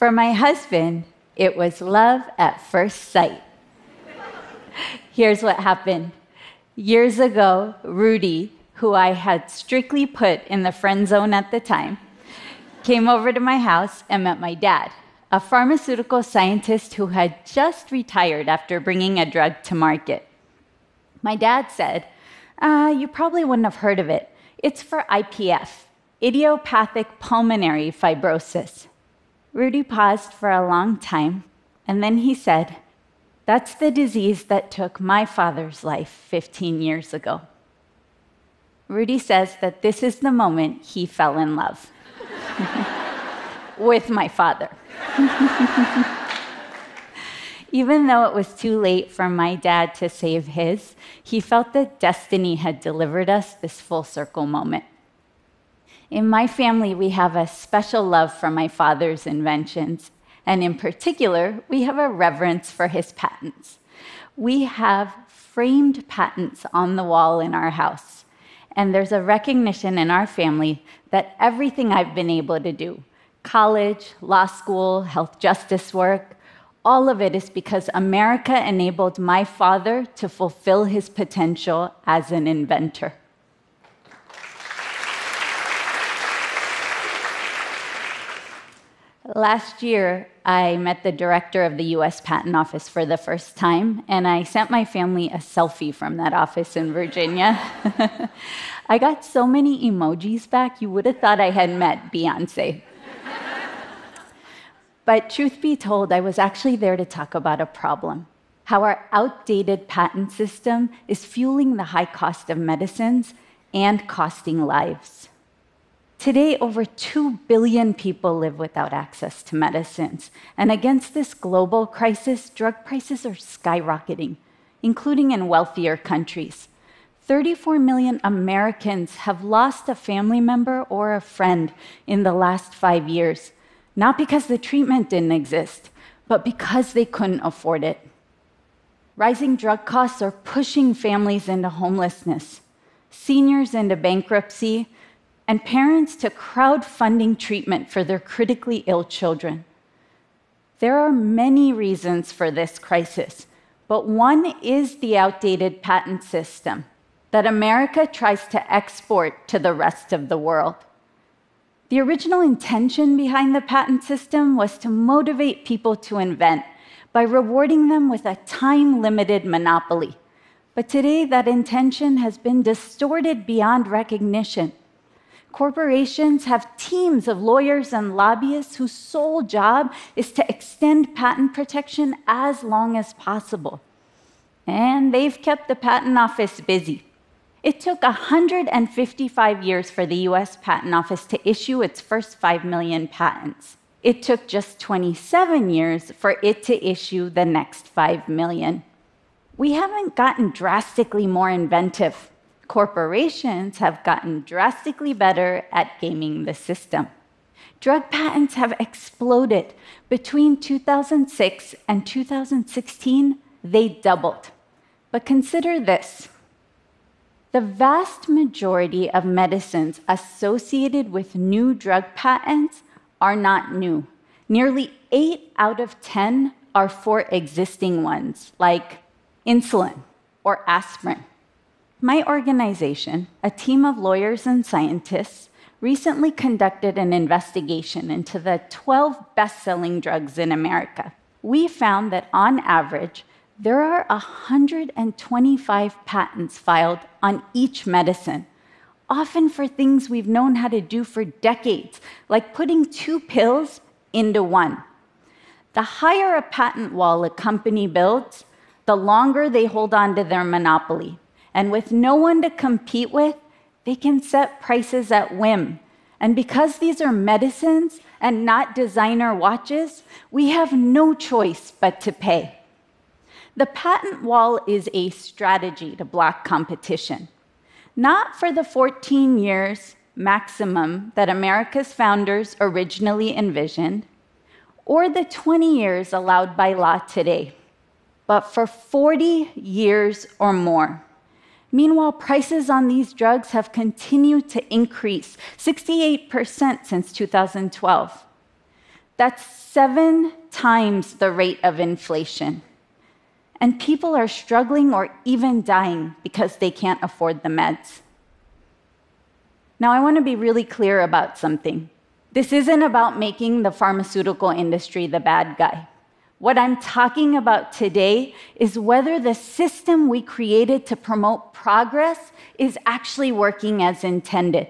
For my husband, it was love at first sight. Here's what happened. Years ago, Rudy, who I had strictly put in the friend zone at the time, came over to my house and met my dad, a pharmaceutical scientist who had just retired after bringing a drug to market. My dad said, uh, You probably wouldn't have heard of it. It's for IPF, idiopathic pulmonary fibrosis. Rudy paused for a long time, and then he said, That's the disease that took my father's life 15 years ago. Rudy says that this is the moment he fell in love with my father. Even though it was too late for my dad to save his, he felt that destiny had delivered us this full circle moment. In my family, we have a special love for my father's inventions, and in particular, we have a reverence for his patents. We have framed patents on the wall in our house, and there's a recognition in our family that everything I've been able to do college, law school, health justice work all of it is because America enabled my father to fulfill his potential as an inventor. Last year, I met the director of the US Patent Office for the first time, and I sent my family a selfie from that office in Virginia. I got so many emojis back, you would have thought I had met Beyonce. But truth be told, I was actually there to talk about a problem how our outdated patent system is fueling the high cost of medicines and costing lives. Today, over 2 billion people live without access to medicines. And against this global crisis, drug prices are skyrocketing, including in wealthier countries. 34 million Americans have lost a family member or a friend in the last five years not because the treatment didn't exist, but because they couldn't afford it. Rising drug costs are pushing families into homelessness, seniors into bankruptcy, and parents to crowdfunding treatment for their critically ill children. There are many reasons for this crisis, but one is the outdated patent system that America tries to export to the rest of the world. The original intention behind the patent system was to motivate people to invent by rewarding them with a time limited monopoly. But today, that intention has been distorted beyond recognition. Corporations have teams of lawyers and lobbyists whose sole job is to extend patent protection as long as possible. And they've kept the patent office busy. It took 155 years for the US Patent Office to issue its first 5 million patents. It took just 27 years for it to issue the next 5 million. We haven't gotten drastically more inventive. Corporations have gotten drastically better at gaming the system. Drug patents have exploded. Between 2006 and 2016, they doubled. But consider this the vast majority of medicines associated with new drug patents are not new. Nearly 8 out of 10 are for existing ones, like insulin or aspirin. My organization, a team of lawyers and scientists, recently conducted an investigation into the 12 best selling drugs in America. We found that on average, there are 125 patents filed on each medicine, often for things we've known how to do for decades, like putting two pills into one. The higher a patent wall a company builds, the longer they hold on to their monopoly. And with no one to compete with, they can set prices at whim. And because these are medicines and not designer watches, we have no choice but to pay. The patent wall is a strategy to block competition, not for the 14 years maximum that America's founders originally envisioned, or the 20 years allowed by law today, but for 40 years or more. Meanwhile, prices on these drugs have continued to increase 68% since 2012. That's seven times the rate of inflation. And people are struggling or even dying because they can't afford the meds. Now, I want to be really clear about something. This isn't about making the pharmaceutical industry the bad guy. What I'm talking about today is whether the system we created to promote progress is actually working as intended.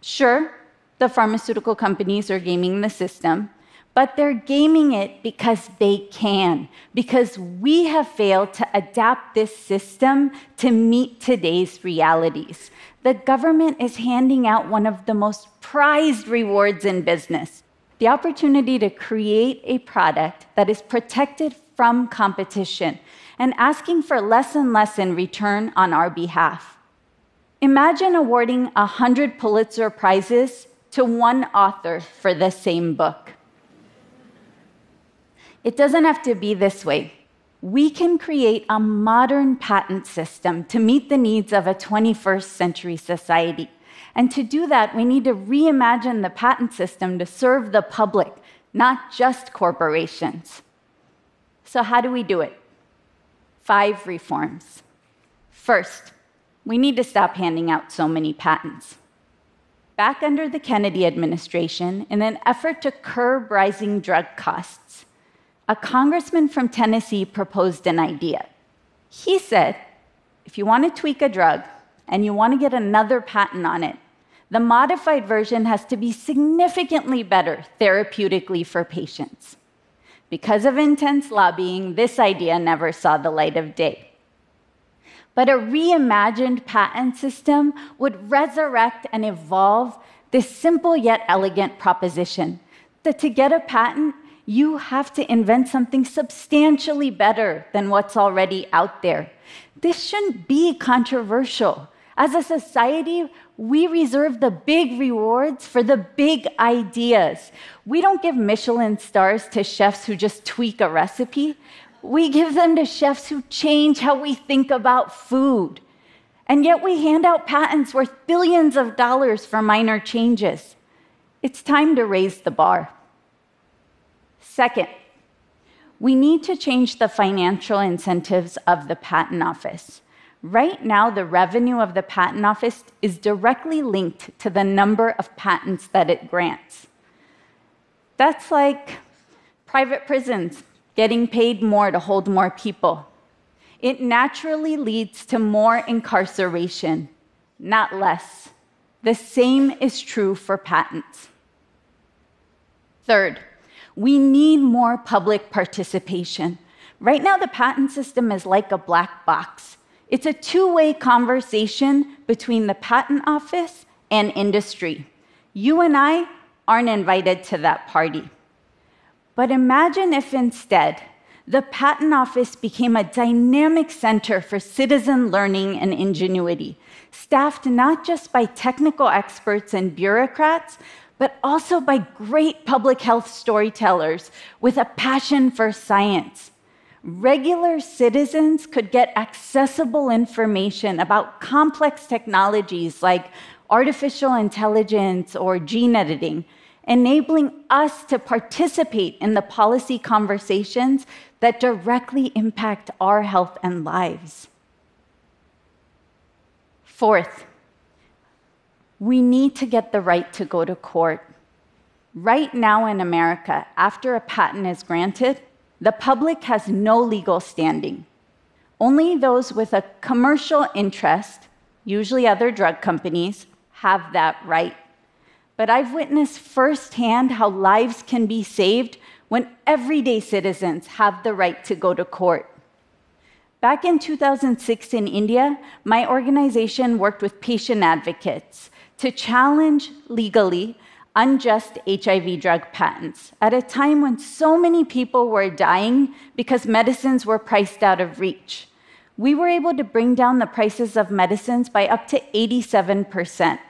Sure, the pharmaceutical companies are gaming the system, but they're gaming it because they can, because we have failed to adapt this system to meet today's realities. The government is handing out one of the most prized rewards in business the opportunity to create a product that is protected from competition and asking for less and less in return on our behalf. Imagine awarding 100 Pulitzer Prizes to one author for the same book. It doesn't have to be this way. We can create a modern patent system to meet the needs of a 21st century society. And to do that, we need to reimagine the patent system to serve the public, not just corporations. So, how do we do it? Five reforms. First, we need to stop handing out so many patents back under the Kennedy administration in an effort to curb rising drug costs. A congressman from Tennessee proposed an idea. He said, if you want to tweak a drug and you want to get another patent on it, the modified version has to be significantly better therapeutically for patients. Because of intense lobbying, this idea never saw the light of day. But a reimagined patent system would resurrect and evolve this simple yet elegant proposition that to get a patent, you have to invent something substantially better than what's already out there. This shouldn't be controversial. As a society, we reserve the big rewards for the big ideas. We don't give Michelin stars to chefs who just tweak a recipe. We give them to chefs who change how we think about food. And yet we hand out patents worth billions of dollars for minor changes. It's time to raise the bar. Second, we need to change the financial incentives of the patent office. Right now, the revenue of the patent office is directly linked to the number of patents that it grants. That's like private prisons getting paid more to hold more people. It naturally leads to more incarceration, not less. The same is true for patents. Third, we need more public participation. Right now, the patent system is like a black box. It's a two way conversation between the patent office and industry. You and I aren't invited to that party. But imagine if instead the patent office became a dynamic center for citizen learning and ingenuity, staffed not just by technical experts and bureaucrats, but also by great public health storytellers with a passion for science. Regular citizens could get accessible information about complex technologies like artificial intelligence or gene editing enabling us to participate in the policy conversations that directly impact our health and lives. Fourth, we need to get the right to go to court. Right now in America, after a patent is granted, the public has no legal standing. Only those with a commercial interest, usually other drug companies, have that right but I've witnessed firsthand how lives can be saved when everyday citizens have the right to go to court. Back in 2006 in India, my organization worked with patient advocates to challenge legally unjust HIV drug patents at a time when so many people were dying because medicines were priced out of reach. We were able to bring down the prices of medicines by up to 87 percent.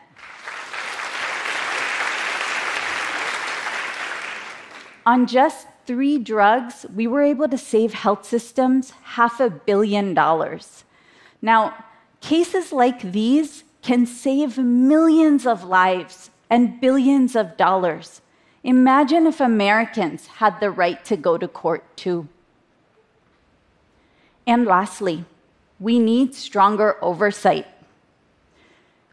On just three drugs, we were able to save health systems half a billion dollars. Now, cases like these can save millions of lives and billions of dollars. Imagine if Americans had the right to go to court too. And lastly, we need stronger oversight.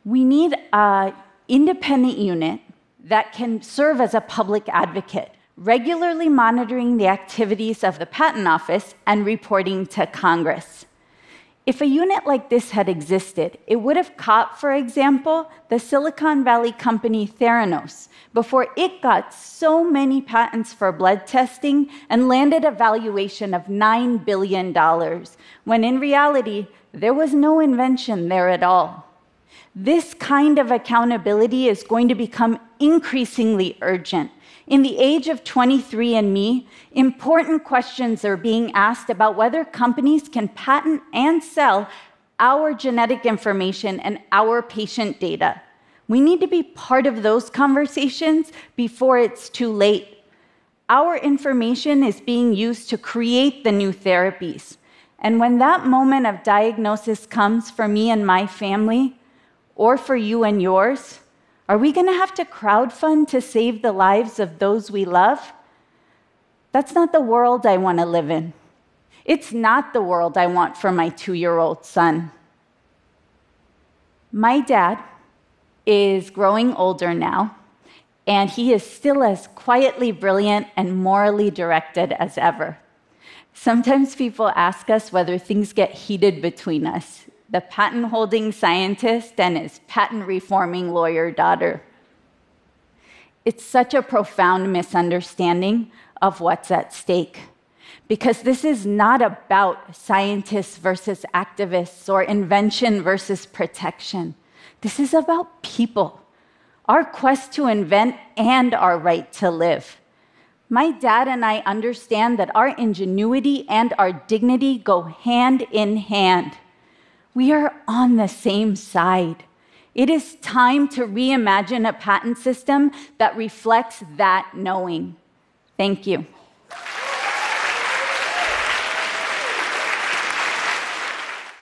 We need an independent unit that can serve as a public advocate, regularly monitoring the activities of the Patent Office and reporting to Congress. If a unit like this had existed, it would have caught, for example, the Silicon Valley company Theranos before it got so many patents for blood testing and landed a valuation of $9 billion, when in reality, there was no invention there at all. This kind of accountability is going to become increasingly urgent in the age of 23andMe, important questions are being asked about whether companies can patent and sell our genetic information and our patient data. We need to be part of those conversations before it's too late. Our information is being used to create the new therapies. And when that moment of diagnosis comes for me and my family, or for you and yours, are we going to have to crowdfund to save the lives of those we love? That's not the world I want to live in. It's not the world I want for my two year old son. My dad is growing older now, and he is still as quietly brilliant and morally directed as ever. Sometimes people ask us whether things get heated between us the patent holding scientist and his patent reforming lawyer daughter. It's such a profound misunderstanding of what's at stake. Because this is not about scientists versus activists or invention versus protection. This is about people, our quest to invent and our right to live. My dad and I understand that our ingenuity and our dignity go hand in hand. We are on the same side. It is time to reimagine a patent system that reflects that knowing. Thank you.